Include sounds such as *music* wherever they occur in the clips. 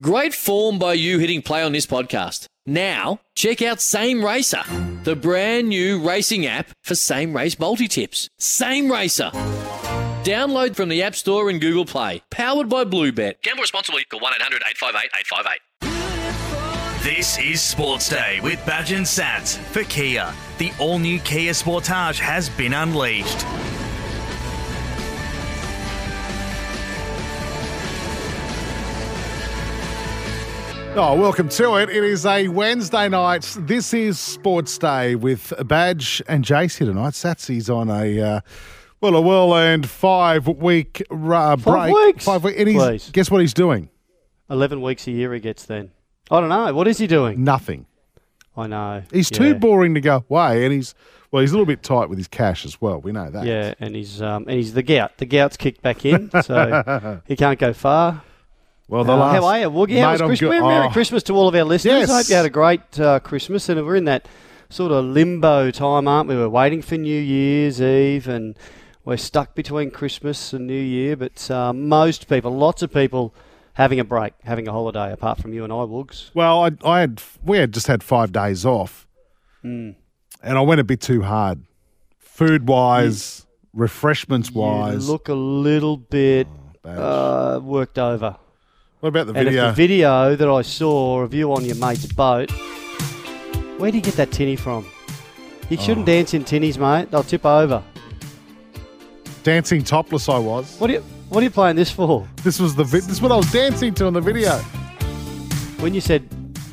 Great form by you hitting play on this podcast. Now, check out Same Racer, the brand new racing app for same race multi tips. Same Racer. Download from the App Store and Google Play. Powered by Bluebet. Gamble responsibly. Call 1 800 858 858. This is Sports Day with Badge and Sats for Kia. The all new Kia Sportage has been unleashed. Oh, welcome to it. It is a Wednesday night. This is Sports Day with Badge and Jace here tonight. Satsy's on a uh, well, a well-earned five-week uh, break. weeks? Five weeks. And he's, Please. guess what he's doing? 11 weeks a year he gets then. I don't know. What is he doing? Nothing. I know. He's yeah. too boring to go away, and he's well, he's a little bit tight with his cash as well. We know that. Yeah, and he's um, and he's the gout. The gout's kicked back in, so *laughs* he can't go far. Well, the Uh, last how are you, Woogie? How was Christmas? good. Merry Oh. Christmas to all of our listeners. Yes. I hope you had a great uh, Christmas, and we're in that sort of limbo time, aren't we? We're waiting for New Year's Eve, and we're stuck between Christmas and New Year. But uh, most people, lots of people, having a break, having a holiday. Apart from you and I, Woogs. Well, I, I had we had just had five days off, Hmm. and I went a bit too hard, food wise, refreshments wise. You look a little bit Badge. uh, worked over. What about the And video? if the video that I saw of you on your mate's boat, where do you get that tinny from? You shouldn't Oh. dance in tinnies, mate. They'll tip over. Dancing topless, I was. What are you What are you playing this for? This was the vi- this is what I was dancing to in the video. When you said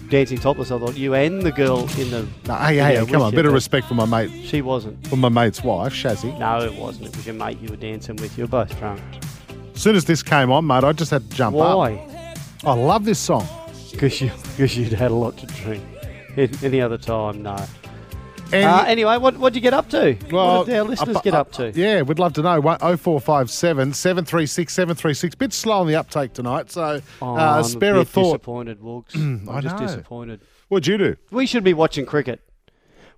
dancing topless, I thought you and the girl in the. No, hey, hey, come on, bit of respect for my mate, She wasn't. for my mate's wife, Shazzy. No, it wasn't. It was your mate you were dancing with. You were both drunk. As soon as this came on, mate, I just had to jump up. Why? I love this song. Because you, cause you'd had a lot to drink. An- Any other time, no. And Uh, anyway, what what'd you get up to? well, what did our listeners up- get up to? Yeah, we'd love to know. One- 0457 736 736. Bit slow on the uptake tonight, so Oh, uh, spare a a, thought. disappointed, Woogs. *clears throat* I'm I just know. disappointed. What'd you do? We should be watching cricket.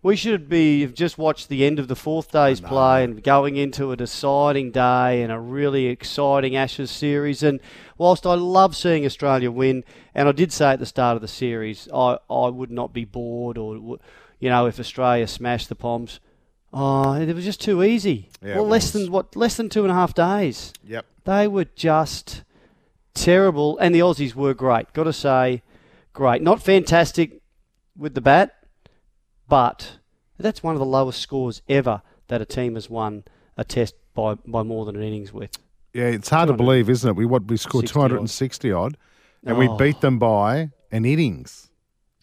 We should be have just watched the end of the fourth day's play and going into a deciding day and a really exciting Ashes series. And whilst I love seeing Australia win, and I did say at the start of the series, I, I would not be bored or, you know, if Australia smashed the Poms. Oh, it was just too easy. Yeah, well, less than what? Less than two and a half days. Yep. They were just terrible, and the Aussies were great. Got to say, great. Not fantastic with the bat, but that's one of the lowest scores ever that a team has won a test by, by more than an innings with. Yeah, it's hard to believe, isn't it? We what we scored 60 odd. 260 odd, and we Oh. beat them by an innings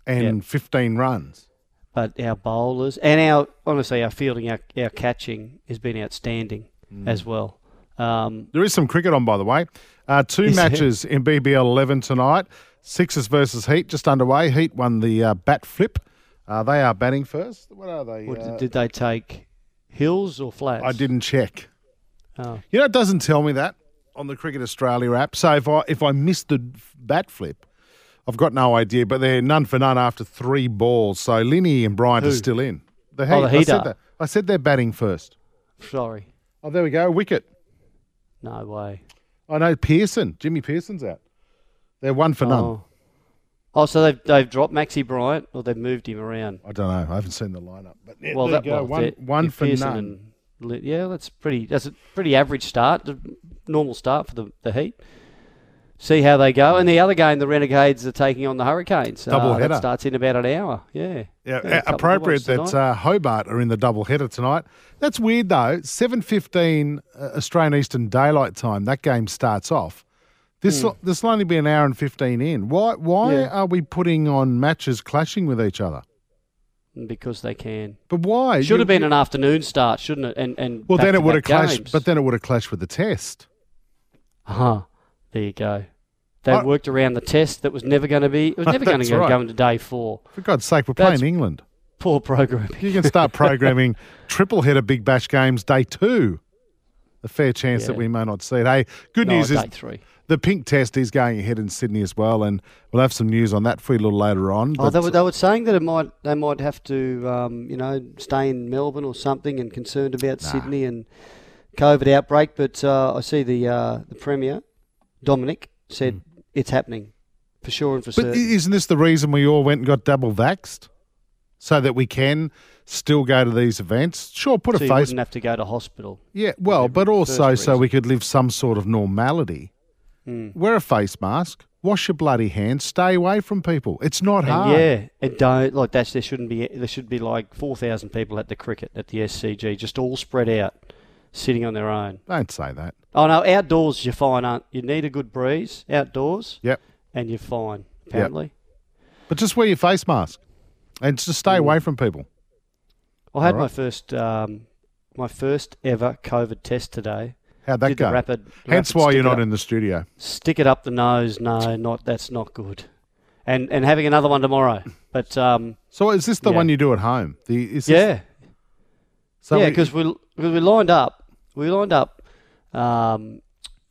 and Yep. 15 runs. But our bowlers and our honestly our fielding, our, our catching has been outstanding Mm. as well. Um, There is some cricket on, by the way. Uh, two matches in BBL 11 tonight. Sixers versus Heat just underway. Heat won the uh, bat flip. Uh, they are batting first. What are they? what, Uh, did they take hills or flats? I didn't check. Oh. You know, it doesn't tell me that on the Cricket Australia app. So if I if I missed the bat flip, I've got no idea. But they're none for none after three balls. So Linney and Bryant are still in. The Heat. Oh, the I said that. I said they're batting first. Sorry, Oh, there we go. Wicket. no way. I know Peirson. Jimmy Peirson's out. They're one for none. Oh. So they've, they've dropped Maxi Bryant or they've moved him around? I don't know. I haven't seen the lineup. But yeah, well, there that you go. well, one one for none. and yeah, that's pretty. That's a pretty average start, a normal start for the, the Heat. See how they go. And the other game, the Renegades are taking on the Hurricanes. Double uh, header. That starts in about an hour. Yeah. Yeah, Yeah, a couple of appropriate that uh, Hobart are in the double header tonight. That's weird though. Seven fifteen uh, Australian Eastern Daylight Time. That game starts off. This will this will only be an hour and fifteen in. Why why. Yeah. are we putting on matches clashing with each other? Because they can. But why? Should You- have been you- an afternoon start, shouldn't it? And and Well, then it would have clashed. games. But then it would have clashed with the test. Huh. There you go. They I- worked around the test that was never going to be. It was *laughs* never going to go, right. go into day four. For God's sake, we're That's- playing England. Poor programming. You can start *laughs* programming triple header Big Bash games day two. A fair chance that we may not see it. Hey, good No, news is day three. The pink test is going ahead in Sydney as well, and we'll have some news on that for you a little later on. Oh, they were, they were saying that it might they might have to um, you know stay in Melbourne or something and concerned about Sydney and COVID outbreak. But uh, I see the uh, the premier Dominic said it's happening for sure and for. But certain. isn't this the reason we all went and got double vaxxed? So that we can still go to these events? Sure, put so a face. you wouldn't have to go to hospital. Yeah, well, but also so we could live some sort of normality. Hmm. Wear a face mask, wash your bloody hands, stay away from people. It's not And hard. yeah, it don't like that's there shouldn't be there should be like four thousand people at the cricket at the SCG, just all spread out, sitting on their own. Don't say that. Oh no, outdoors you're fine, aren't you? Need a good breeze outdoors, Yep. and you're fine. Apparently, But just wear your face mask and just stay away from people. I had All my first um, my first ever COVID test today. How'd that go? rapid. Hence rapid why you're not up- in the studio. Stick it up the nose. No, not that's not good. And and having another one tomorrow. But um, So is this the Yeah. one you do at home? The is this, yeah, So yeah, because we because we lined up. We lined up. Um,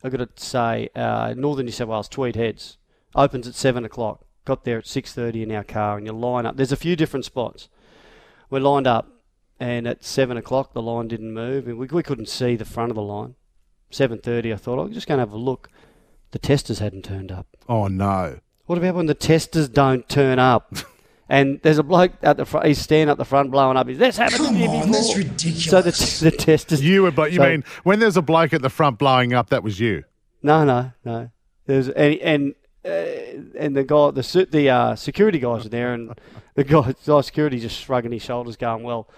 I got to say, uh, Northern New South Wales Tweed Heads opens at seven o'clock. Got there at six thirty in our car, and you line up. There's a few different spots. We lined up, and at seven o'clock the line didn't move, and we we couldn't see the front of the line. Seven thirty, I thought I'm just going to have a look. The testers hadn't turned up. oh no. What about when the testers don't turn up? *laughs* And there's a bloke at the front. He's standing at the front, blowing up. He's this happened to me on, before. that's ridiculous. So the, the testers. You were, but you So- mean when there's a bloke at the front blowing up, that was you. No, no, no. There's and and uh, and the guy, the se- the uh, security guys are there, and the guy, the guy security just shrugging his shoulders, going, "Well,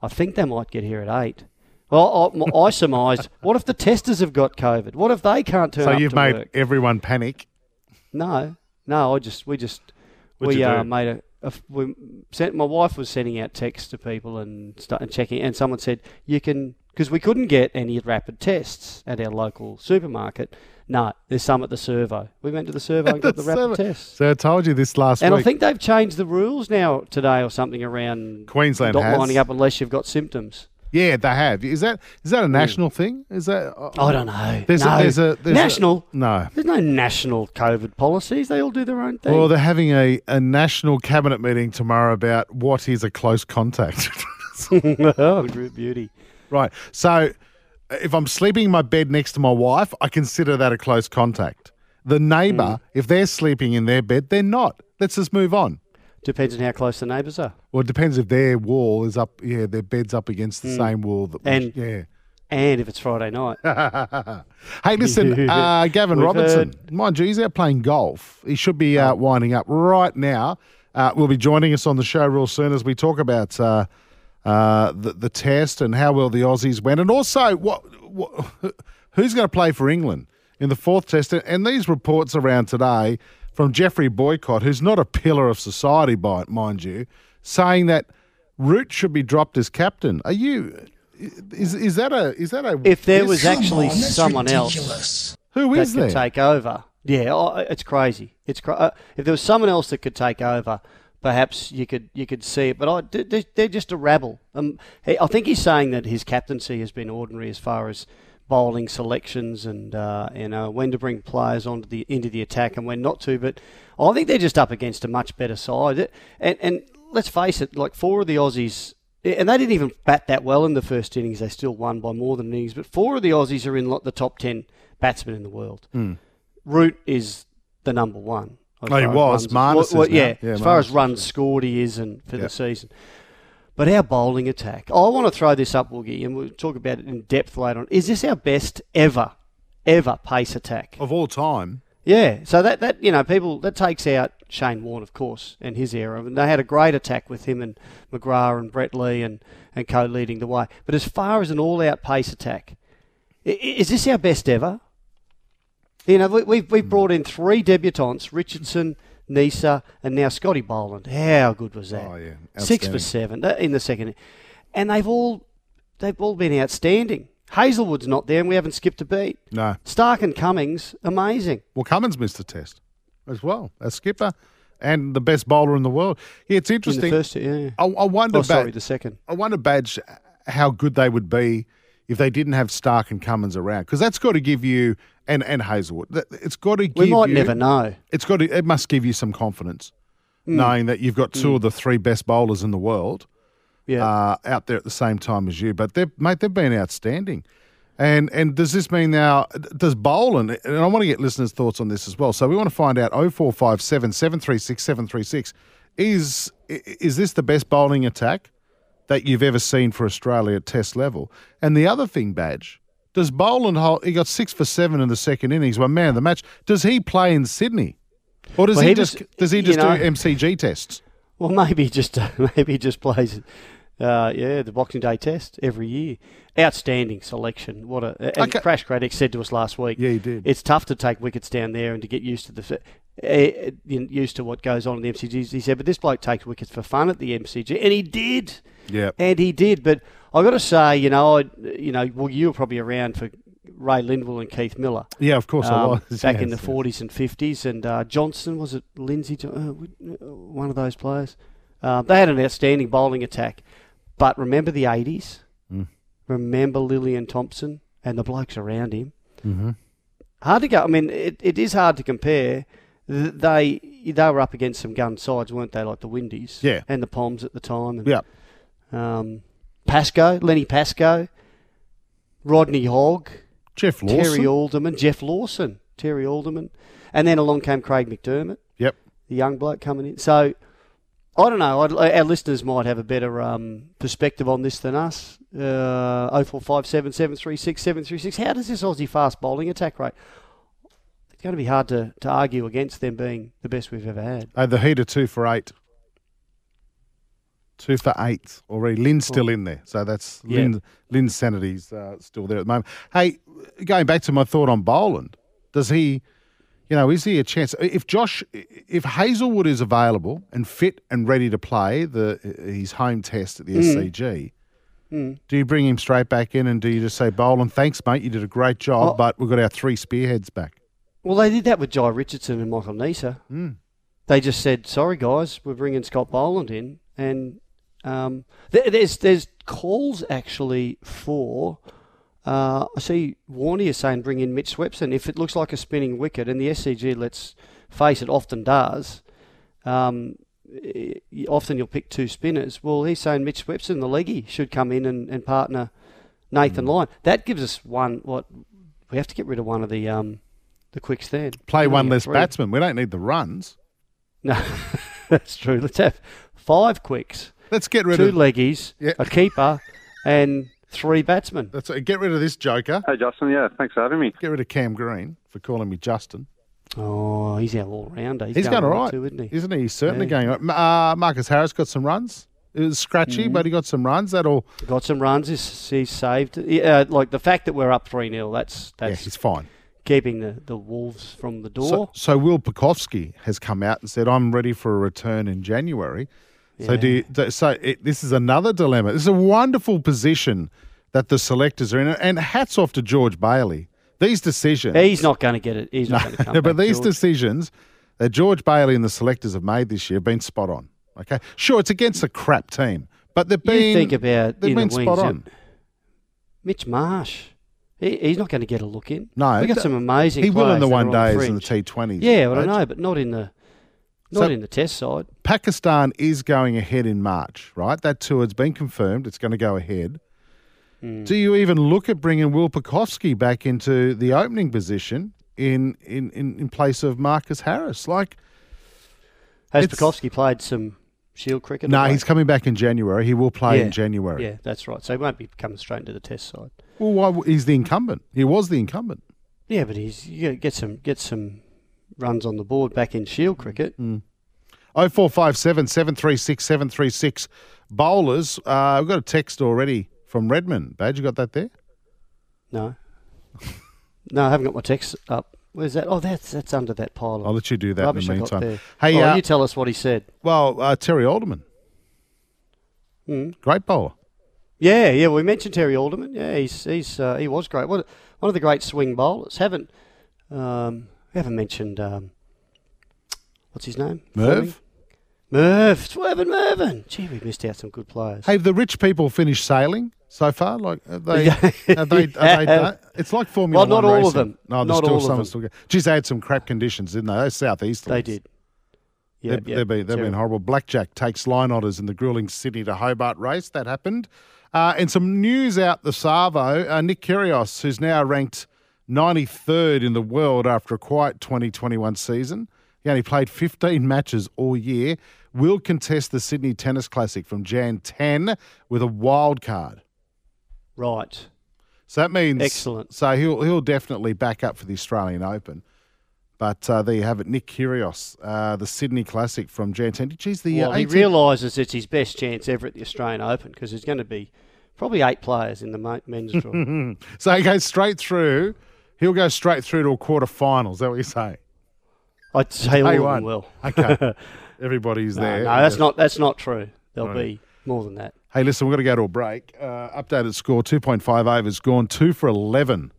I think they might get here at eight. Well, I, I surmised, *laughs* what if the testers have got COVID? What if they can't turn So up So you've made work? everyone panic. No, no. I just we just What'd we uh, made a, we sent my wife was sending out texts to people and st- and checking, and someone said you can because we couldn't get any rapid tests at our local supermarket. No, there's some at the servo. We went to the servo and *laughs* got the, rapid tests. So I told you this last And week. I think they've changed the rules now today or something around Queensland not has. lining up unless you've got symptoms. Yeah, they have. Is that is that a national thing? Is that? uh, I don't know. There's no. a, there's a there's a- national. no. There's no national COVID policies. They all do their own thing. Well, they're having a, a national cabinet meeting tomorrow about what is a close contact. *laughs* *laughs* oh, good beauty. right. So if I'm sleeping in my bed next to my wife, I consider that a close contact. The neighbour, if they're sleeping in their bed, they're not. Let's just move on. Depends on how close the neighbours are. Well, it depends if their wall is up, yeah, their bed's up against the same wall. That And- yeah. And if it's Friday night. *laughs* Hey, listen, *laughs* uh, Gavin We've Robertson, mind you, he's out playing golf. He should be uh, winding up right now. Uh, will be joining us on the show real soon as we talk about uh, uh, the, the test and how well the Aussies went, and also what, what *laughs* who's going to play for England in the fourth test. And these reports around today from Geoffrey Boycott, who's not a pillar of society, by mind you, saying that Root should be dropped as captain. Are you? Is is that a is that a If there was actually on, that's someone else ridiculous. who that is could take over, yeah, oh, it's crazy. It's cra- uh, if there was someone else that could take over, perhaps you could you could see it. But I, they- they- they're just a rabble. Um, I think he's saying that his captaincy has been ordinary as far as bowling selections and uh, you know when to bring players onto the into the attack and when not to. But I think they're just up against a much better side. And and let's face it, like four of the Aussies. And they didn't even bat that well in the first innings. They still won by more than innings. But four of the Aussies are in like, the top ten batsmen in the world. Root is the number one. Oh, he was. runs- well, is yeah, Yeah, as far Marnus as runs scored, he is and for Yep. the season. But our bowling attack, oh, I want to throw this up, Woogie, and we'll talk about it in depth later on. Is this our best ever, ever pace attack? of all time. Yeah, so that, that you know people that takes out Shane Warne, of course, and his era. And they had a great attack with him and McGrath and Brett Lee and and co leading the way. But as far as an all-out pace attack, is this our best ever? You know, we, we've we've hmm. brought in three debutants: Richardson, Neser, and now Scotty Boland. How good was that? Oh, yeah. six for seven uh, in the second, and they've all they've all been outstanding. Hazlewood's not there, and we haven't skipped a beat. No. Starc and Cummins, amazing. Well, Cummins missed the test. as well, a skipper, and the best bowler in the world. Yeah, it's In interesting. first, yeah. I, I wonder, Oh, sorry, the second. I wonder, Badge, how good they would be if they didn't have Starc and Cummins around, because that's got to give you and and Hazlewood. It's got to give We might you, never know. It's got to. It must give you some confidence, Hmm. knowing that you've got two of the three best bowlers in the world Yeah. uh, out there at the same time as you. But they've mate, they've been outstanding. And and does this mean now? Does Boland? And I want to get listeners' thoughts on this as well. So we want to find out. Oh four five seven seven three six seven three six. Is is this the best bowling attack that you've ever seen for Australia at Test level? And the other thing, badge. Does Boland hold? He got six for seven in the second innings. One man of the match. Does he play in Sydney, or does Well, he, he just was- does he just know- do MCG tests? Well, maybe he just *laughs* maybe he just plays, uh, yeah, the Boxing Day Test every year outstanding selection. What a and okay. Crash Craddock said to us last week. Yeah, he did. It's tough to take wickets down there and to get used to the eh, eh, used to what goes on in the MCG. He said, but this bloke takes wickets for fun at the MCG, and he did. Yeah, and he did. But I've got to say, you know, I, you know, well, you were probably around for Ray Lindwall and Keith Miller. Yeah, of course um, I was. Back yes, in the yes. 40s and 50s. And uh, Johnson, was it Lindsay? Uh, uh, one of those players. Uh, they had an outstanding bowling attack. But remember the 80s? Remember Lillian Thompson and the blokes around him. Mm-hmm. Hard to go. I mean, it, it is hard to compare. They they were up against some gun sides, weren't they? Like the Windies, Yeah. and the Palms at the time. And, Yeah. um, Pascoe, Lenny Pascoe, Rodney Hogg, Geoff Lawson. Terry Alderman, Geoff Lawson, Terry Alderman, and then along came Craig McDermott, Yep. the young bloke coming in. So I don't know. I'd, our listeners might have a better um, perspective on this than us. Uh, 0457 736 736. How does this Aussie fast bowling attack rate? It's going to be hard to, to argue against them being the best we've ever had. Oh, the heater two for eight. Two for eight already. Lynn's still in there, so that's Yeah. Lynn. Lynn's sanity's uh, still there at the moment. Hey, going back to my thought on Boland, does he? You know, is he a chance? If Josh, if Hazlewood is available and fit and ready to play the his home test at the SCG, do you bring him straight back in and do you just say, Boland, thanks, mate, you did a great job, Oh. but we've got our three spearheads back? Well, they did that with Jhye Richardson and Michael Neser. They just said, "Sorry, guys, we're bringing Scott Boland in," and um, th- there's there's calls actually for. Uh, I see Warney is saying bring in Mitch Swepson if it looks like a spinning wicket, and the SCG, let's face it, often does. Um, often you'll pick two spinners. Well, he's saying Mitch Swepson, the leggy, should come in and, and partner Nathan Lyon. That gives us one. What we have to get rid of one of the um, the quicks then. Play one less three. batsman. We don't need the runs. No, *laughs* that's true. Let's have five quicks, Let's get rid two of leggies, Yeah. a keeper, and three batsmen. Let's uh, get rid of this joker. Hey, Justin. Yeah, thanks for having me. Get rid of Cam Green for calling me Justin. Oh, he's our all rounder. He's, He's going all well right, too, isn't he? Isn't he? He's certainly Yeah. going. all right. Uh, Marcus Harris got some runs. It was scratchy, Mm-hmm. but he got some runs. That'll. Got some runs. He's, he's saved. Yeah, like the fact that we're up three 0 That's Yeah, that's he's fine. keeping the, the wolves from the door. So, so Will Pucovski has come out and said, "I'm ready for a return in January." So do you, so it, this is another dilemma. This is a wonderful position that the selectors are in, and hats off to George Bailey. These decisions. he's not going to get it. He's not going to come *laughs* but back, these George. decisions that George Bailey and the selectors have made this year have been spot on. Okay, sure, it's against a crap team, but they've You think about they've been the spot wings, on. Mitch Marsh. He, he's not going to get a look in. No, we got th- some amazing. He will in the one on days and the. T twenties. Yeah, but I know, but not in the not So- in the test side. Pakistan is going ahead in March, right? That tour's been confirmed. It's going to go ahead. Do you even look at bringing Will Pucovski back into the opening position in in, in, in place of Marcus Harris? Like, Has Pucovski played some Shield cricket? no, late? he's coming back in January. He will play in January. Yeah, that's right. So he won't be coming straight into the test side. Well, why, he's the incumbent. He was the incumbent. Yeah, but he's you get some get some runs on the board back in Shield cricket. Hmm. 0457 736 736. Bowlers, uh, we've got a text already from Redmond. Badge, you got that there? No, *laughs* no, I haven't got my text up. Where's that? Oh, that's that's under that pile. Of I'll let you do that in the meantime. Hey, oh, uh, you tell us what he said. well, uh, Terry Alderman, Hmm. great bowler. Yeah, yeah. We mentioned Terry Alderman. Yeah, he's he's uh, he was great. What one of the great swing bowlers. Haven't um, we haven't mentioned um, what's his name? Merv? Merv, Swervin Mervin. Gee, we missed out some good players. Hey, the rich people finished sailing so far? Like, are they, *laughs* Yeah. are they, are they done? It's like Formula Well, not One all of them. No, there's Not still all some. Still go- Geez, they had some crap conditions, didn't they? Those southeast. They did. They've, Yep, they've been, they've been horrible. Blackjack takes line honours in the grueling Sydney to Hobart race. That happened. Uh, and some news out the Savo. Uh, Nick Kyrgios, who's now ranked 93rd in the world after a quiet 2021 season. He only played 15 matches all year. Will contest the Sydney Tennis Classic from Jan 10 with a wild card. Right. So that means Excellent. So he'll he'll definitely back up for the Australian Open. But uh, there you have it, Nick Kyrgios, uh, the Sydney Classic from Jan 10. Geez, the uh, Well, he realises it's his best chance ever at the Australian Open because there's going to be probably eight players in the men's draw. *laughs* So he goes straight through. He'll go straight through to a quarter final. Is that what you're saying? I'd say all of one. them will. Okay. *laughs* Everybody's No, there. no, that's not that's not true. There'll Right. be more than that. Hey, listen, we've got to go to a break. Uh, updated score 2.5 overs, gone 2 for 11.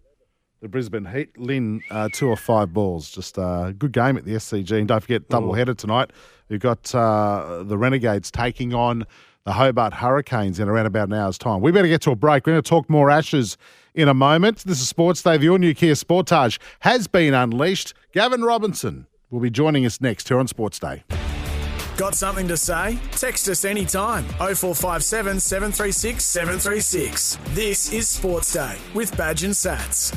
The Brisbane Heat, Lynn, uh, two or five balls. Just a uh, good game at the SCG. And don't forget, double header tonight. We've got uh, the Renegades taking on the Hobart Hurricanes in around about an hour's time. We better get to a break. We're going to talk more Ashes in a moment. This is Sports Day. The all new Kia Sportage has been unleashed. Gavin Robinson will be joining us next here on Sports Day. Got something to say? Text us anytime. 0457 736 736. This is Sports Day with Badge and Sats.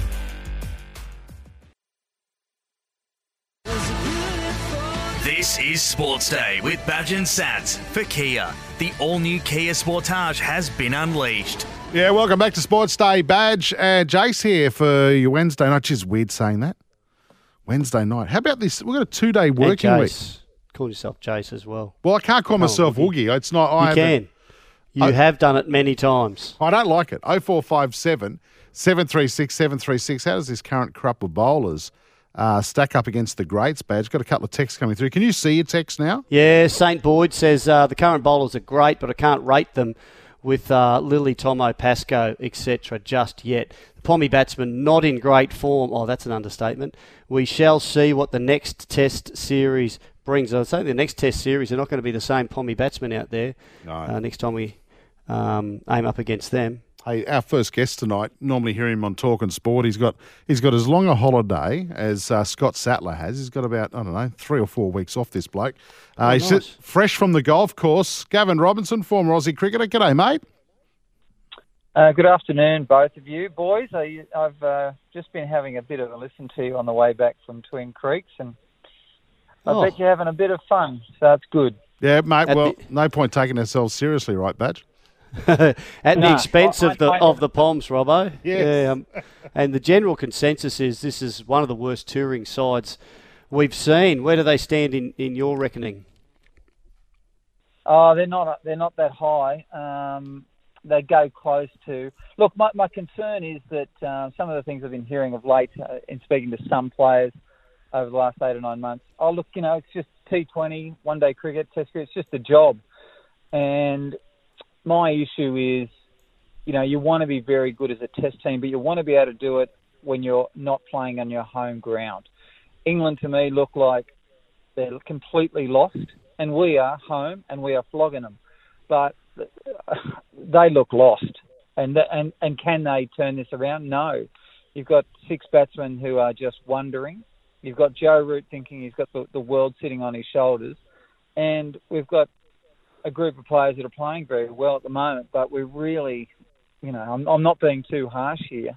This is Sports Day with Badge and Sats for Kia. The all-new Kia Sportage has been unleashed. Yeah, welcome back to Sports Day. Badge and Jace here for your Wednesday night. Which is weird saying that. Wednesday night. How about this? We've got a two day working and week. Call yourself Jace as well. Well, I can't call myself Woogie. It's not. I You can. You I- have done it many times. I don't like it. 0457 736 736. How does this current crop of bowlers uh, stack up against the greats, Badge? Got a couple of texts coming through. Can you see your text now? Yeah, St. Boyd says uh, the current bowlers are great, but I can't rate them with uh, Lily, Tomo, Pascoe, etc. just yet. The Pommy batsman not in great form. Oh, that's an understatement. We shall see what the next Test series brings. I'd say the next Test series, they're not going to be the same Pommy batsmen out there No. uh, next time we um, aim up against them. Hey, our first guest tonight. Normally hear him on Talk and Sport. He's got he's got as long a holiday as uh, Scott Sattler has. He's got about I don't know three or four weeks off. This bloke. Uh, Oh, he's nice. fresh from the golf course. Gavin Robinson, former Aussie cricketer. G'day, mate. Uh, good afternoon, both of you, boys. I, I've uh, just been having a bit of a listen to you on the way back from Twin Creeks, and I Oh. bet you're having a bit of fun. So that's good. Yeah, mate. At well, the- no point taking ourselves seriously, right, Badge? *laughs* At the expense I- of the I- of the Poms, Robbo. Yes. Yeah, um, and the general consensus is this is one of the worst touring sides we've seen. Where do they stand in, in your reckoning? Oh, they're not they're not that high. Um, they go close to. Look, my, my concern is that uh, some of the things I've been hearing of late uh, in speaking to some players over the last eight or nine months. Oh, look, you know, it's just T20, one day cricket, test cricket. It's just a job. And my issue is, you know, you want to be very good as a test team, but you want to be able to do it when you're not playing on your home ground. England to me look like they're completely lost, and we are home and we are flogging them. But *sighs* they look lost, and and and can they turn this around? No. You've got six batsmen who are just wondering. You've got Joe Root thinking he's got the, the world sitting on his shoulders, and we've got a group of players that are playing very well at the moment. But we're really, you know, I'm, I'm not being too harsh here,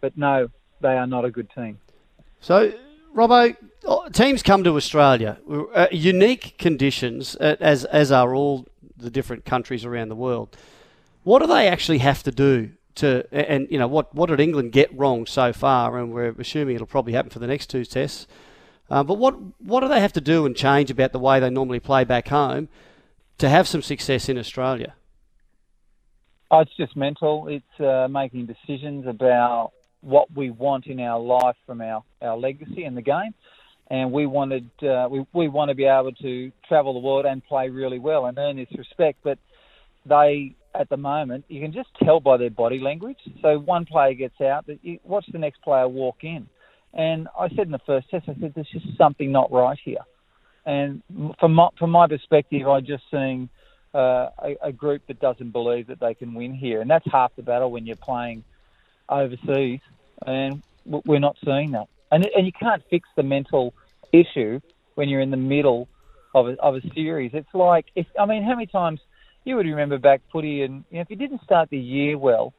but no, they are not a good team. So, Robbo, oh, teams come to Australia, uh, unique conditions, uh, as as are all the different countries around the world. What do they actually have to do to, and you know, what what did England get wrong so far? And we're assuming it'll probably happen for the next two tests. Um, but what what do they have to do and change about the way they normally play back home to have some success in Australia? Oh, it's just mental. It's uh, making decisions about what we want in our life from our, our legacy in the game. And we wanted uh, we we want to be able to travel the world and play really well and earn this respect. But they at the moment you can just tell by their body language. So one player gets out, you watch the next player walk in. And I said in the first test, I said there's just something not right here. And from my, from my perspective, I'm just seeing uh, a, a group that doesn't believe that they can win here, and that's half the battle when you're playing overseas, and we're not seeing that. And and you can't fix the mental issue when you're in the middle of a, of a series. It's like if I mean, how many times you would remember back footy, and you know, if you didn't start the year well,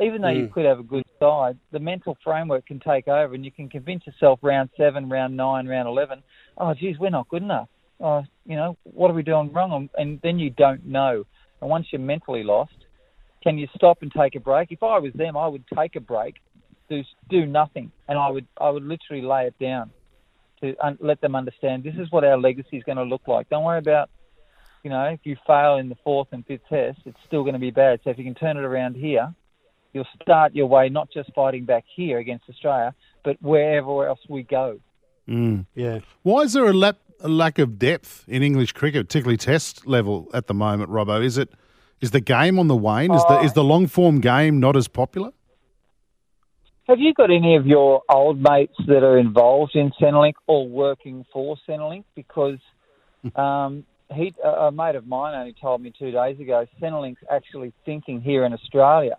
even though mm. you could have a good side, the mental framework can take over, and you can convince yourself round seven, round nine, round eleven, oh, geez, we're not good enough. Oh, you know, what are we doing wrong? And then you don't know. And once you're mentally lost, can you stop and take a break? If I was them, I would take a break, do do nothing, and I would I would literally lay it down to un- let them understand this is what our legacy is going to look like. Don't worry about, you know, if you fail in the fourth and fifth test, it's still going to be bad. So if you can turn it around here, you'll start your way not just fighting back here against Australia, but wherever else we go. Mm. Yeah. Why is there a, lap, a, lack of depth in English cricket, particularly Test level at the moment, Robbo? Is it is the game on the wane? Is the is the long form game not as popular? Have you got any of your old mates that are involved in Centrelink or working for Centrelink? Because um, he, a mate of mine only told me two days ago, Centrelink's actually thinking here in Australia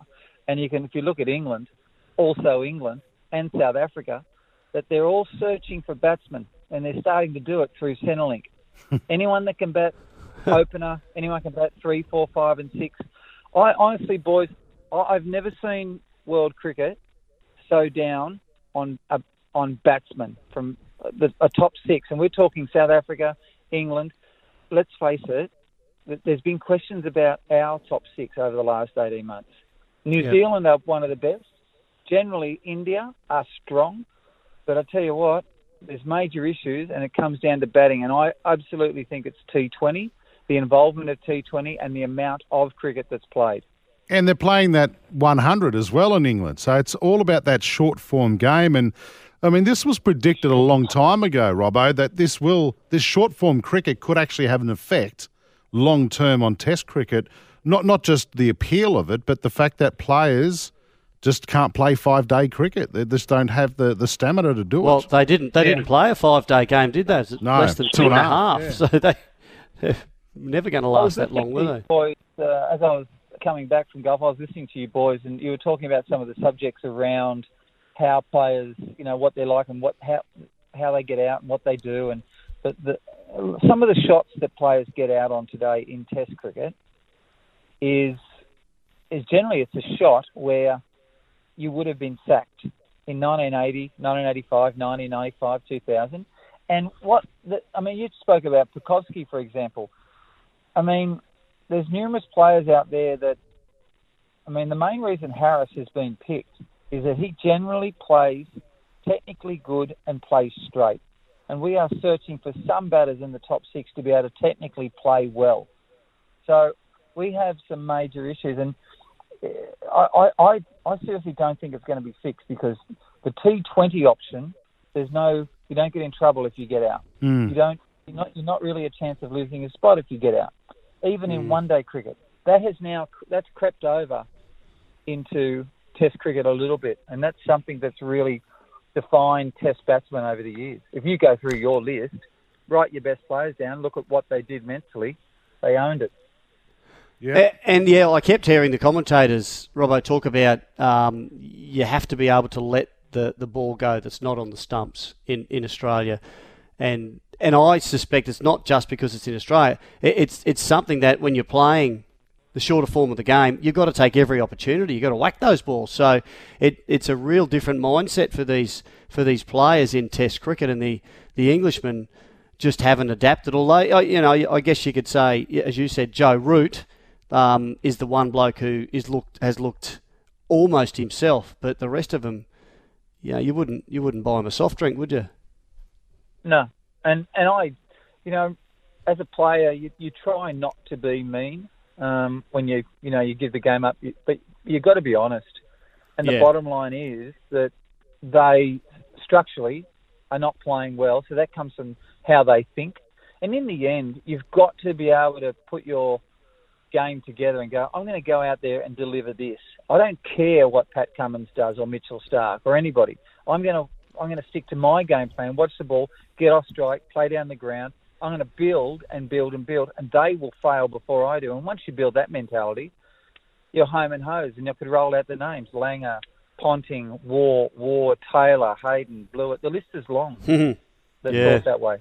and you can, if you look at England, also England and South Africa, that they're all searching for batsmen, and they're starting to do it through Centrelink. *laughs* anyone that can bat opener, anyone can bat three, four, five, and six. I honestly, boys, I've never seen world cricket so down on uh, on batsmen from the, a top six, and we're talking South Africa, England. Let's face it, there's been questions about our top six over the last 18 months. New. Zealand are one of the best. Generally, India are strong, but I tell you what, there's major issues, and it comes down to batting. And I absolutely think it's T20, the involvement of T20, and the amount of cricket that's played. And they're playing that 100 as well in England, so it's all about that short form game. And I mean, this was predicted a long time ago, Robbo, that this will this short form cricket could actually have an effect long term on Test cricket not not just the appeal of it, but the fact that players just can't play five day cricket. They just don't have the, the stamina to do well, it. Well, they didn't. They yeah. didn't play a five day game, did they? No, less than two and a half. Yeah. *laughs* So they they're never going to last that long, were they? Boys, uh, as I was coming back from golf, I was listening to you boys, and you were talking about some of the subjects around how players, you know, what they're like and what how how they get out and what they do, and the, the some of the shots that players get out on today in Test cricket is is generally it's a shot where you would have been sacked in 1980, 1985, 1995, 2000. And what the, I mean, you spoke about Pucovski, for example. I mean, there's numerous players out there that. I mean, the main reason Harris has been picked is that he generally plays technically good and plays straight. And we are searching for some batters in the top six to be able to technically play well. So we have some major issues, and I, I, I seriously don't think it's going to be fixed because the T20 option, there's no, you don't get in trouble if you get out. Mm. You don't, you're not, you're not really a chance of losing a spot if you get out. Even mm. in hmm. one-day cricket, that has now that's crept over into Test cricket a little bit, and that's something that's really defined Test batsmen over the years. If you go through your list, write your best players down, look at what they did mentally, they owned it. Yeah. And, and, yeah, I kept hearing the commentators, Robbo, talk about um, you have to be able to let the, the ball go that's not on the stumps in, in Australia. And and I suspect it's not just because it's in Australia. It, it's it's something that when you're playing the shorter form of the game, you've got to take every opportunity. You've got to whack those balls. So it, it's a real different mindset for these for these players in Test cricket, and the the Englishmen just haven't adapted. Although you know, I guess you could say, as you said, Joe Root um, is the one bloke who is looked has looked almost himself, but the rest of them, yeah, you wouldn't you wouldn't buy him a soft drink, would you? No, and and I, you know, as a player, you, you try not to be mean um, when you you know you give the game up, but you've got to be honest. And the yeah. bottom line is that they structurally are not playing well, so that comes from how they think. And in the end, you've got to be able to put your game together and go, I'm going to go out there and deliver this. I don't care what Pat Cummins does or Mitchell Starc or anybody. I'm going to I'm going to stick to my game plan, watch the ball, get off strike, play down the ground, I'm going to build and build and build, and they will fail before I do. And once you build that mentality, you're home and hose, and you could roll out the names: Langer, Ponting, Waugh, Waugh, Taylor, Hayden, Blewett. The list is long. That's *laughs* Yeah. that way.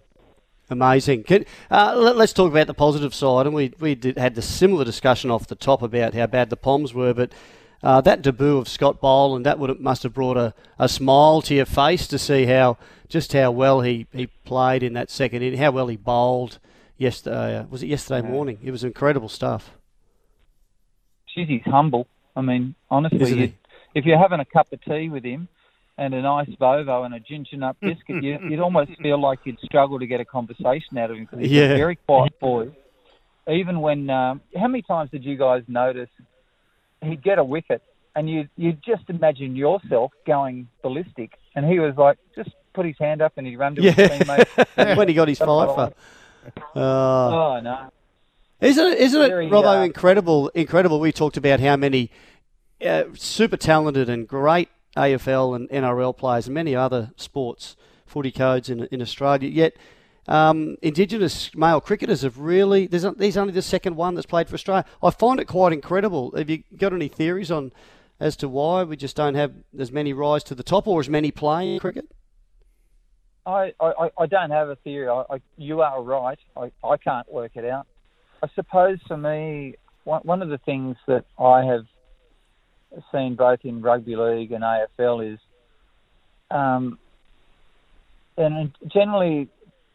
Amazing. Can, uh, let, us talk about the positive side. And we, we did, had the similar discussion off the top about how bad the Poms were, but uh, that debut of Scott Boland, that would have, must have brought a, a smile to your face to see how just how well he, he played in that second inning, how well he bowled yesterday. Uh, was it yesterday morning? It was incredible stuff. Jeez, he's humble. I mean, honestly, you'd- if you're having a cup of tea with him and a nice Vovo and a ginger nut biscuit, you, *laughs* you'd almost feel like you'd struggle to get a conversation out of him because he's Yeah. a very quiet boy. Even when, um, how many times did you guys notice he'd get a wicket and you you just imagine yourself going ballistic, and he was like, just put his hand up and he'd run to his teammate. when he got his fifer. like. Uh, Oh no. Isn't it, isn't it, Very, Robbo, uh, incredible? Incredible. We talked about how many uh, super talented and great AFL and NRL players and many other sports, footy codes in, in Australia. Yet, um, Indigenous male cricketers have really, there's, there's only the second one that's played for Australia. I find it quite incredible. Have you got any theories on as to why we just don't have as many rise to the top or as many playing cricket? I, I, I don't have a theory. I, I, you are right. I, I can't work it out. I suppose for me, one, one of the things that I have seen both in rugby league and AFL is, um, and generally,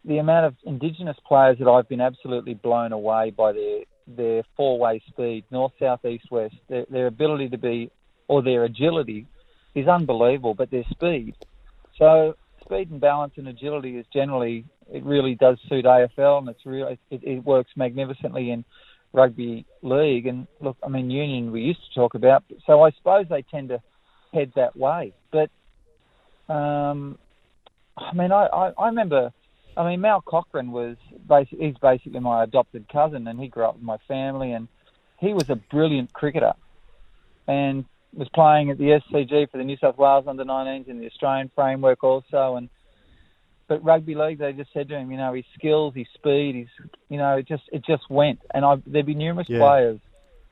the amount of Indigenous players that I've been absolutely blown away by their their four way speed, north, south, east, west. Their, their ability to be, or their agility, is unbelievable. But their speed, so speed and balance and agility is generally it really does suit AFL and it's really it, it works magnificently in rugby league. And look I mean union we used to talk about so I suppose they tend to head that way. But um, I mean I, I, I remember I mean Mal Cochran was basic, he's basically my adopted cousin and he grew up with my family and he was a brilliant cricketer. And was playing at the SCG for the New South Wales under 19s in the Australian framework also. And but rugby league, they just said to him, you know, his skills, his speed, his, you know, it just it just went. And I, there'd be numerous Yeah. players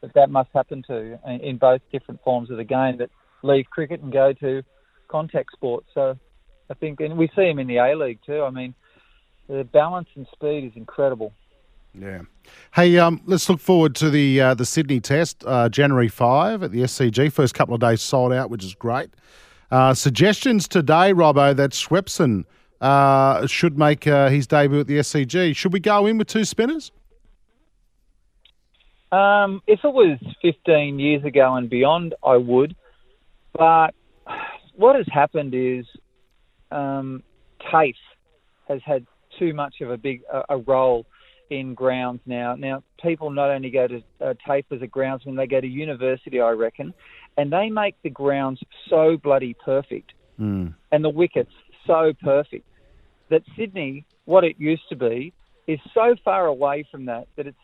that that must happen to in, in both different forms of the game that leave cricket and go to contact sports. So I think, and we see him in the A League too. I mean, the balance and speed is incredible. Yeah. Hey, um, let's look forward to the uh, the Sydney Test, uh, January five at the SCG. First couple of days sold out, which is great. Uh, suggestions today, Robbo, that Swepson uh, should make uh, his debut at the SCG. Should we go in with two spinners? Um, if it was 15 years ago and beyond, I would. But what has happened is um, TAFE has had too much of a big a, a role in grounds now. Now, people not only go to uh, TAFE as a groundsman, they go to university, I reckon, and they make the grounds so bloody perfect and the wickets so perfect that Sydney, what it used to be, is so far away from that that it's,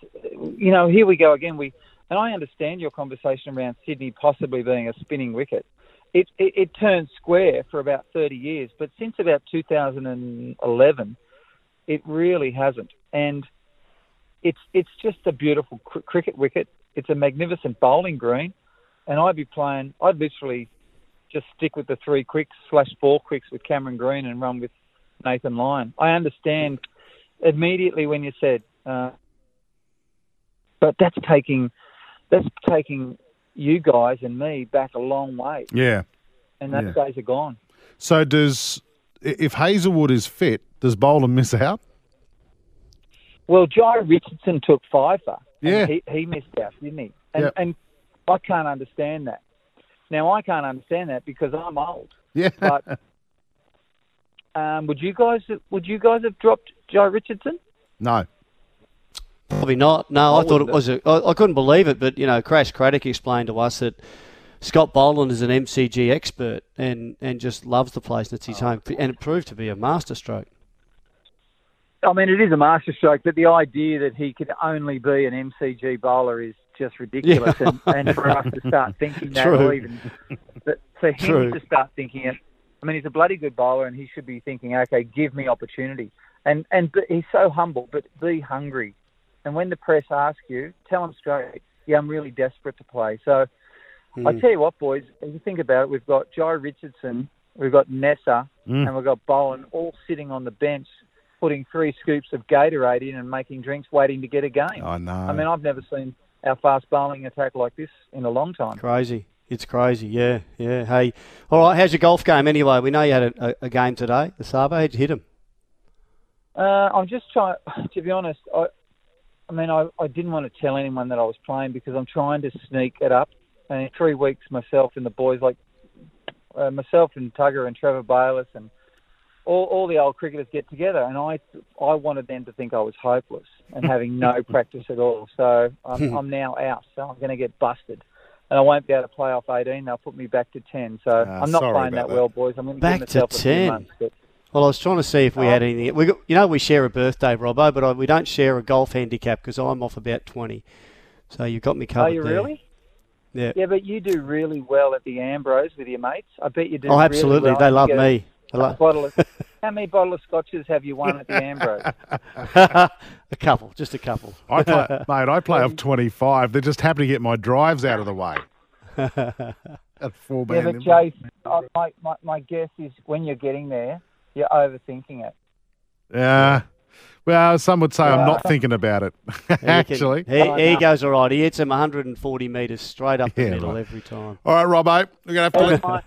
you know, here we go again. We and I understand your conversation around Sydney possibly being a spinning wicket. It, it, it turned square for about 30 years, but since about 2011, it really hasn't. And it's it's just a beautiful cr- cricket wicket. It's a magnificent bowling green, and I'd be playing. I'd literally just stick with the three quicks slash four quicks with Cameron Green and run with Nathan Lyon. I understand immediately when you said, uh, but that's taking that's taking you guys and me back a long way, Yeah. and those Yeah. days are gone. So does if Hazlewood is fit, does Boland miss out? Well, Jhye Richardson took fifer. Yeah. he, he missed out, didn't he? And, Yep. and I can't understand that. Now I can't understand that because I'm old. Yeah. But um, would you guys would you guys have dropped Jhye Richardson? no. Probably not. No, I, I thought it was. A, I, I couldn't believe it, but you know, Crash Craddock explained to us that Scott Boland is an MCG expert and, and just loves the place and it's his home, and it proved to be a masterstroke. I mean, it is a masterstroke, but the idea that he could only be an MCG bowler is just ridiculous. Yeah. and, and for us to start thinking *laughs* that, True. or even but for him True. to start thinking it, I mean, he's a bloody good bowler, and he should be thinking, okay, give me opportunity. and and be, he's so humble, but be hungry. And when the press ask you, tell them straight, yeah, I'm really desperate to play. So I hmm. tell you what, boys, if you think about it, we've got Jhye Richardson, we've got Neser, hmm. and we've got Bowen all sitting on the bench, putting three scoops of Gatorade in and making drinks, waiting to get a game. I know. I mean, I've never seen our fast bowling attack like this in a long time. Crazy. It's crazy. Yeah, yeah. Hey, all right. How's your golf game anyway? We know you had a, a, a game today, the Sabo. How'd you hit him? Uh, I'm just trying. *sighs* To be honest, I, I mean, I, I didn't want to tell anyone that I was playing because I'm trying to sneak it up. And in three weeks, myself and the boys, like uh, myself and Tugger and Trevor Bayliss and all, all the old cricketers get together, and I I wanted them to think I was hopeless and having no *laughs* practice at all. So I'm, I'm now out. So I'm going to get busted. And I won't be able to play off 18. They'll put me back to 10. So Ah, I'm not playing that that. well, boys. I'm going to Back to myself a few 10. months. But Well, I was trying to see if we had anything. We, got, you know, we share a birthday, Robbo, but I, we don't share a golf handicap because I'm off about twenty. So you've got me covered. are you there. really? Yeah. Yeah, but you do really well at the Ambrose with your mates. I bet you do. Oh, really absolutely. well. They love me. They a bottle of, how many bottle of scotches have you won at the Ambrose? *laughs* a couple, just a couple. I *laughs* play, mate, I play off 25. They just happen to get my drives out of the way. *laughs* At four yeah, but Jace, I, my, my my guess is when you're getting there, you're overthinking it. Yeah. Well, some would say I'm not thinking about it. He can- Actually. he, he goes all right. He hits him 140 metres straight up the Yeah, middle right. every time. All right, Robbo. We're going to have to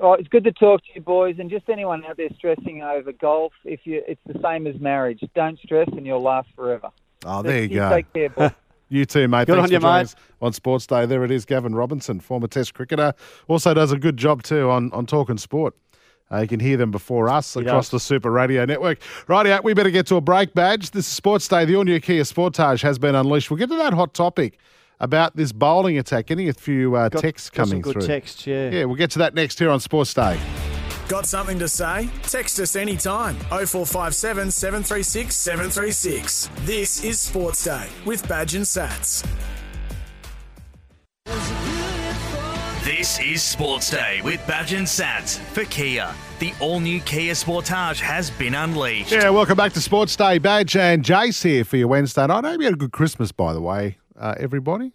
Well, let, mate, well, it's good to talk to you, boys, and just anyone out there stressing over golf. If you, it's the same as marriage. Don't stress, and you'll last forever. Oh, there you you go. Take care, boys. *laughs* You too, mate. Good Thanks on for you, mate. on Sports Day. There it is, Gavin Robinson, former Test cricketer. Also does a good job too on, on Talking Sport. Uh, you can hear them before us across does. the Super Radio Network. Righty, out, we better get to a break, Badge. This is Sports Day. The all-new Kia Sportage has been unleashed. We'll get to that hot topic about this bowling attack. Getting a few uh, Got- texts got some coming good through. texts, yeah. Yeah, we'll get to that next here on Sports Day. Got something to say? Text us anytime. 0457 736 736. This is Sports Day with Badge and Sats. This is Sports Day with Badge and Sats for Kia. The all-new Kia Sportage has been unleashed. Yeah, welcome back to Sports Day. Badge and Jace here for your Wednesday night. I hope you had a good Christmas, by the way, uh, everybody.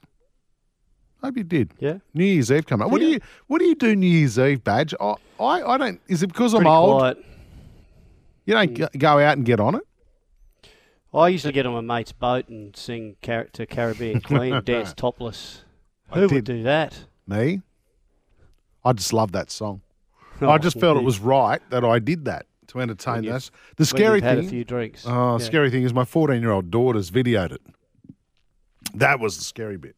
Hope you did. Yeah. New Year's Eve coming up. What do you What do you do New Year's Eve, Badge? I I, I don't. Is it because Pretty I'm old? quiet. You don't go- go out and get on it. I usually get on my mate's boat and sing Car- to Caribbean *laughs* Queen, dance topless. Who did. would do that? Me. I just love that song. *laughs* I just felt it was right that I did that to entertain you've- us. The When scary you've had thing. a few drinks. Oh, Yeah. scary thing is my 14 year old daughters videoed it. That was the scary bit.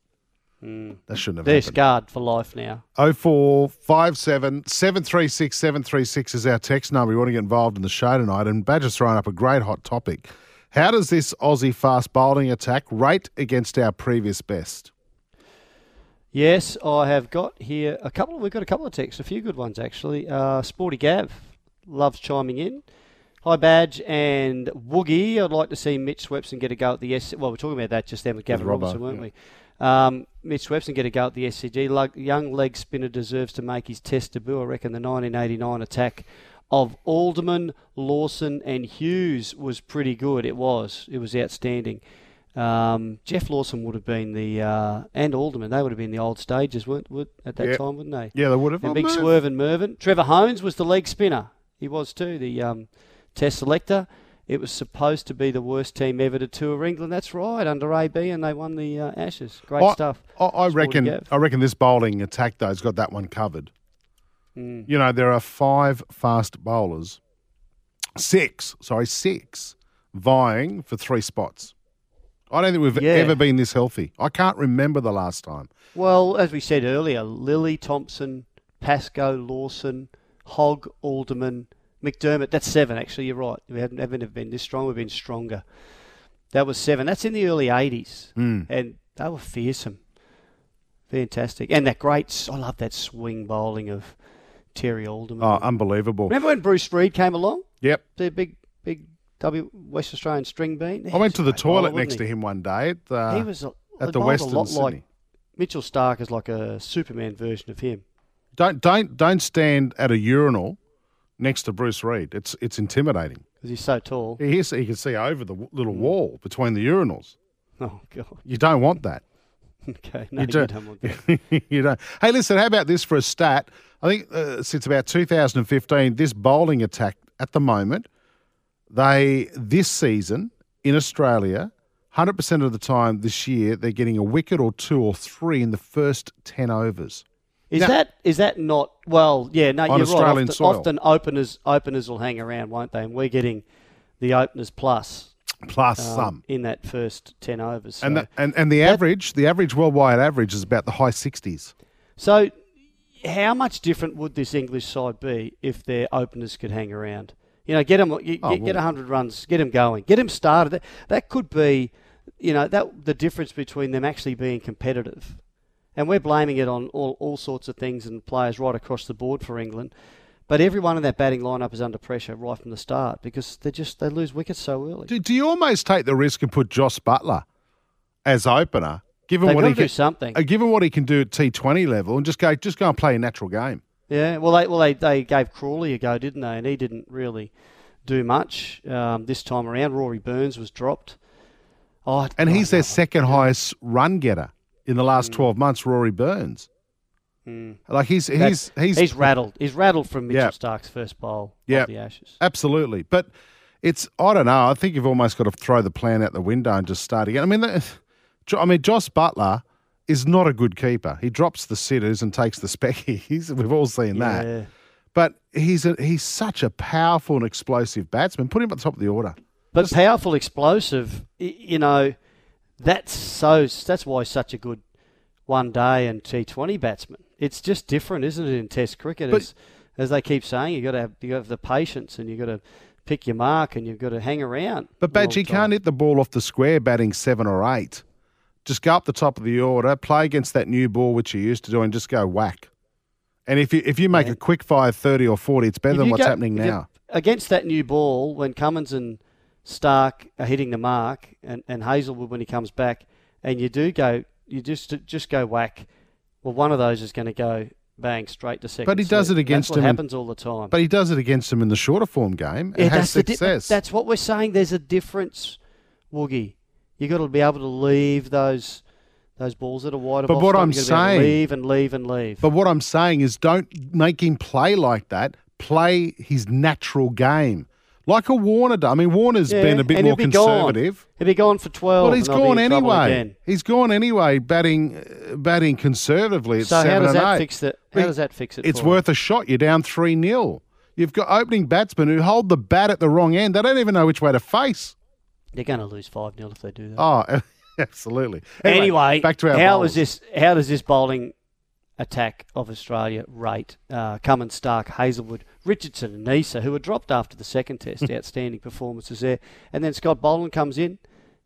That shouldn't have They're happened. scarred for life now. Oh four five seven seven three six seven three six is our text number. You want to get involved in the show tonight, and Badger's throwing up a great hot topic. How does this Aussie fast bowling attack rate against our previous best? Yes, I have got here a couple. We've got a couple of texts, a few good ones actually. Uh, Sporty Gav loves chiming in. Hi Badge and Woogie. I'd like to see Mitch Swepson get a go at the S. Well, we're talking about that just then with Gavin Robbo, Robinson, weren't we? Um, Mitch Swepson get a go at the SCG. Lug, young leg spinner deserves to make his test debut. I reckon the 1989 attack of Alderman, Lawson, and Hughes was pretty good. It was. It was outstanding. Um, Geoff Lawson would have been the uh, and Alderman. They would have been the old stages, weren't would, at that Yeah. time, wouldn't they? Yeah, they would have. And Oh, big no. Swerve and Mervyn. Trevor Hohns was the leg spinner. He was too, the um, test selector. It was supposed to be the worst team ever to tour England. That's right, under AB, and they won the uh, Ashes. Great I, stuff. I, I reckon. I reckon this bowling attack though's got that one covered. Mm. You know, there are five fast bowlers, six. Sorry, six vying for three spots. I don't think we've Yeah. ever been this healthy. I can't remember the last time. Well, as we said earlier, Lillee Thomson, Pascoe Lawson, Hogg Alderman, McDermott. That's seven, actually. You're right. We haven't, haven't been this strong. We've been stronger. That was seven. That's in the early 80s. Hmm. And they were fearsome. Fantastic. And that great, I love that swing bowling of Terry Alderman. Oh, unbelievable. Remember when Bruce Reid came along? Yep. The big, big W West Australian string bean? I went to the toilet next next to him one day at, uh, he was a, at the Western a lot Sydney. like Mitchell Starc is like a Superman version of him. Don't don't don't stand at a urinal next to Bruce Reid. It's it's intimidating. because he's so tall. He, is, he can see over the little wall between the urinals. Oh God. You don't want that. *laughs* Okay, no, You you don't. don't want that. *laughs* you don't. Hey, listen. How about this for a stat? I think uh, since about 2015, this bowling attack at the moment, they this season in Australia, 100% of the time this year, they're getting a wicket or two or three in the first 10 overs. Is that is that not well? Yeah, no, On you're Australian right. Often, soil. often openers openers will hang around, won't they? And we're getting the openers plus Plus um, some. in that first ten overs. So, And the, and, and the that- average, the average worldwide average is about the high 60s. so how much different would this English side be if their openers could hang around? You know, get them, you, Oh, get, get 100 runs, get them going, get them started. That, that could be, you know, that the difference between them actually being competitive. And we're blaming it on all, all sorts of things and players right across the board for England. But everyone in that batting lineup is under pressure right from the start because they just they lose wickets so early. Do, do you almost take the risk and put Jos Buttler as opener, given They've what he to do can, something. uh, given what he can do at T20 level, and just go just go and play a natural game? Yeah, well, they well they, they gave Crawley a go, didn't they? And he didn't really do much um, this time around. Rory Burns was dropped. Oh, And he's their second highest run getter in the Mm. last 12 months, Rory Burns. Like he's he's he's, he's rattled. He's rattled from Mitchell Yeah. Starc's first bowl Yeah. of the Ashes. absolutely. But it's I don't know. I think you've almost got to throw the plan out the window and just start again. I mean, the, I mean, Jos Buttler is not a good keeper. He drops the sitters and takes the speckies. *laughs* We've all seen that. But he's a, he's such a powerful and explosive batsman. Put him at the top of the order. But powerful, explosive. You know, that's so. That's why such a good one day and T Twenty batsman. It's just different, isn't it, in Test cricket? But- as, as they keep saying, you got to have you have the patience and you got to pick your mark and you've got to hang around. But Badge, you can't hit the ball off the square batting seven or eight. Just go up the top of the order, play against that new ball which you used to do, and just go whack. And if you if you make Yeah. a quick five, 30 or 40, it's better If than what's go- happening now. against that new ball when Cummins and Starc are hitting the mark, and, and Hazlewood when he comes back, and you do go, you just just go whack. Well, one of those is going to go bang straight to second. But he does it against That's him happens all the time. But he does it against him in the shorter form game. It Yeah, has that's di- success. that's what we're saying. There's a difference, Woogie. You got to be able to leave those those balls that are wide But what. I'm You gotta be able to saying- leave and leave and leave. but what I'm saying is don't make him play like that. Play his natural game. Like a Warner does. I mean, Warner's Yeah, been a bit more be gone. conservative. He'll be gone for twelve. Well, he's and they'll be gone anyway. He's gone anyway, batting uh, batting conservatively at So seven how does and that eight. fix it? How does that fix it? It's for him? worth a shot. You're down 3 0. You've got opening batsmen who hold the bat at the wrong end. They don't even know which way to face. They're going to lose five 0 if they do that. Oh, *laughs* absolutely. anyway, back to our how bowlers. is this? How does this bowling attack of Australia rate? Uh, Cummins, Starc, Hazlewood, Richardson, and Neser, who were dropped after the second test, *laughs* outstanding performances there, and then Scott Boland comes in.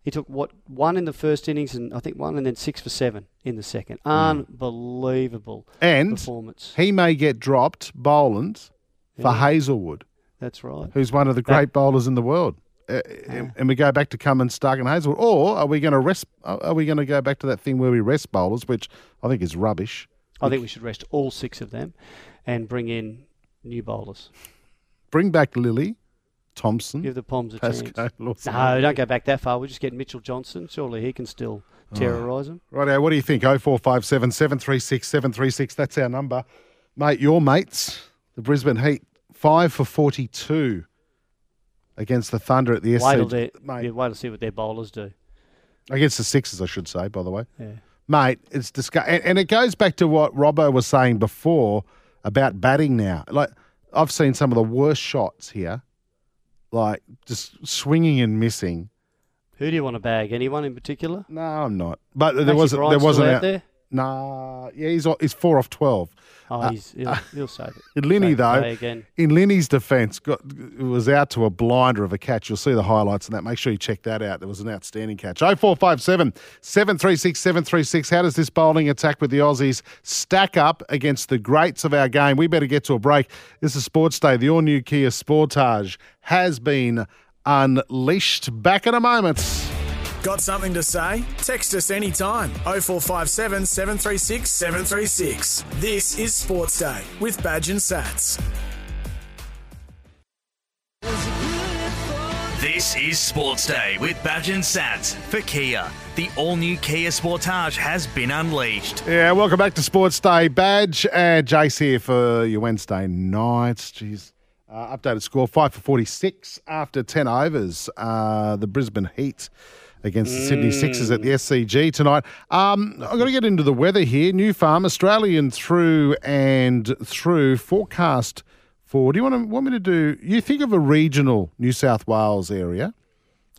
He took what one in the first innings, and I think one, and then six for seven in the second. Unbelievable Hmm. And performance. he may get dropped, Boland, for Yeah. Hazlewood, That's right. who's one of the great bowlers in the world. Uh, and- and we go back to Cummins, Starc, and Hazlewood. Or are we going to rest? Are we going to go back to that thing where we rest bowlers, which I think is rubbish? I think we should rest all six of them, and bring in new bowlers. Bring back Lillee, Thomson, Give the Poms a chance. Lawson. No, don't go back that far. We'll just get Mitchell Johnson. Surely he can still terrorise them. Righto, what do you think? 0457 736 736. That's our number. Mate, your mates, the Brisbane Heat, 5 for 42 against the Thunder at the Wait till, SC. they- Mate, yeah, wait to see what their bowlers do. against the Sixers, I should say, by the way. Yeah. Mate, it's disgusting. And, and it goes back to what Robbo was saying before about batting now. Like, I've seen some of the worst shots here, like just swinging and missing. Who do you want to bag? Anyone in particular? No, I'm not. But there Maxi wasn't. There wasn't out out there. Nah, yeah, he's he's four off twelve. Oh, uh, he's, he'll, uh, he'll save it. Linney Save though, in Linney's defence, got was out to a blinder of a catch. You'll see the highlights of that. Make sure you check that out. There was an outstanding catch. 0457 736 736. How does this bowling attack with the Aussies stack up against the greats of our game? We better get to a break. This is Sports Day. The all new Kia Sportage has been unleashed. Back in a moment. Got something to say? Text us anytime. 0457 736 736. This is Sports Day with Badge and Sats. This is Sports Day with Badge and Sats for Kia. The all new Kia Sportage has been unleashed. Yeah, welcome back to Sports Day. Badge and Jace here for your Wednesday nights. Jeez. Uh, updated score 5 for 46 after 10 overs. Uh, the Brisbane Heat against the Sydney Sixers at the SCG tonight. Um, I've got to get into the weather here. New Farm, Australian through and through. Forecast for. Do you want to want me to do? You think of a regional New South Wales area.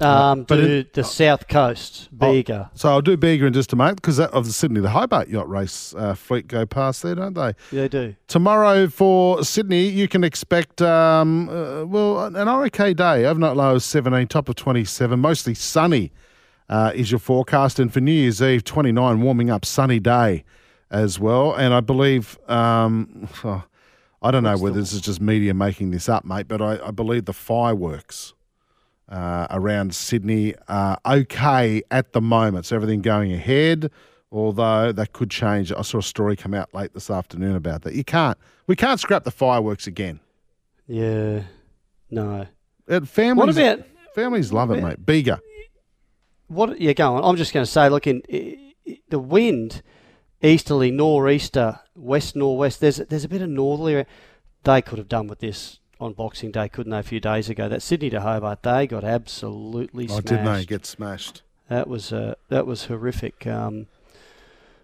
Um, but to it- the south coast, Bega. So I'll do Bega in just a moment because of the Sydney, the Hobart yacht race uh, fleet go past there, don't they? They do. Tomorrow for Sydney, you can expect, um, uh, well, an okay day. Overnight low of 17, top of 27, mostly sunny uh, is your forecast. And for New Year's Eve, 29, warming up, sunny day as well. And I believe, um, *sighs* oh, I don't know whether this is just media making this up, mate, but I, I believe the fireworks. Uh, around Sydney are okay at the moment. So everything going ahead, although that could change. I saw a story come out late this afternoon about that. You can't, we can't scrap the fireworks again. Yeah. No. Families, What about families love it, mate. Bega. What? Yeah, go on. I'm just going to say, look, in i- i- the wind, easterly, nor'easter, west nor'west. There's there's a bit of northerly. They could have done with this on Boxing Day, couldn't they? A few days ago, that Sydney to Hobart, they got absolutely Oh, smashed. didn't they get smashed? That was uh, that was horrific. Um,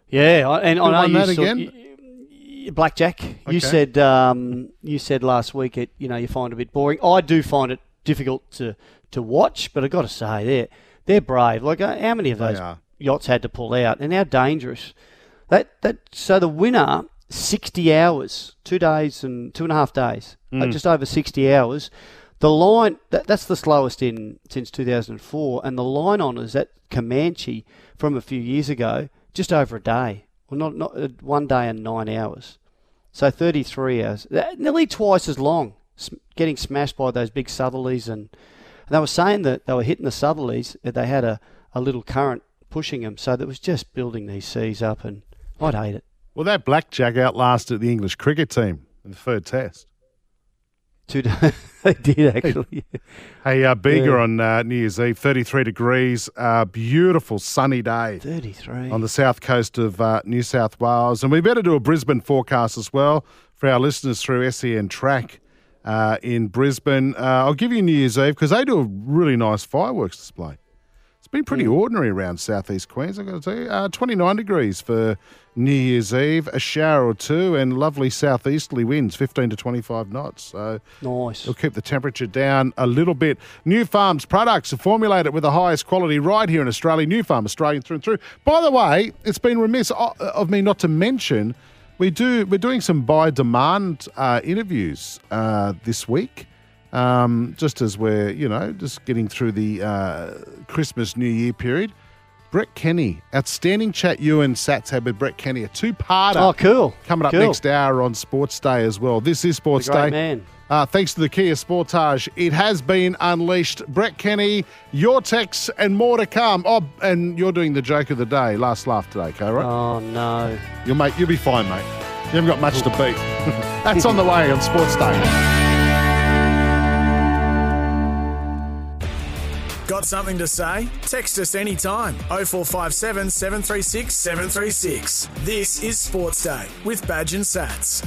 yeah, and Who I know you saw- again? y- y- Blackjack. Okay. You said um, you said last week it you know you find it a bit boring. I do find it difficult to, to watch, but I have got to say they're they're brave. Like uh, how many of those yachts had to pull out, and how dangerous that that. So the winner. 60 hours, two days and two and a half days, uh, Mm. just over 60 hours. The line, that, that's the slowest in since 2004, and the line honours at Comanche from a few years ago, just over a day. Well, not, not uh, one day and nine hours. So 33 hours, nearly twice as long, getting smashed by those big southerlies. And, and they were saying that they were hitting the southerlies, that they had a, a little current pushing them. So that was just building these seas up, and I'd hate it. Well, that blackjack outlasted the English cricket team in the third test. Two days, *laughs* they did actually. Hey, uh, Bega Yeah. on uh, New Year's Eve, 33 degrees, uh, beautiful sunny day. 33. on the south coast of uh, New South Wales. And we better do a Brisbane forecast as well for our listeners through SEN Track uh, in Brisbane. Uh, I'll give you New Year's Eve because they do a really nice fireworks display. It's been pretty ordinary around southeast Queensland, I've got to tell you. Uh, 29 degrees for New Year's Eve, a shower or two, and lovely southeasterly winds, 15 to 25 knots. So nice. It'll keep the temperature down a little bit. New Farms products are formulated with the highest quality right here in Australia. New Farm Australian through and through. By the way, it's been remiss of me not to mention we do we're doing some buy demand uh, interviews uh, this week. Um, just as we're you know just getting through the uh, Christmas New Year period. Brett Kenny, outstanding chat you and Sats had with Brett Kenny, a two-parter. Oh, cool. Coming up Cool. next hour on Sports Day as well. This is Sports great Day. man. Uh, thanks to the Kia Sportage, it has been unleashed. Brett Kenny, your texts and more to come. Oh, and you're doing the joke of the day. Last laugh today, okay, right? Oh, no. You'll mate, you'll be fine, mate. You haven't got much to beat. *laughs* That's on the way on Sports Day. Got something to say? Text us anytime. 0457 736 736. This is Sports Day with Badge and Sats.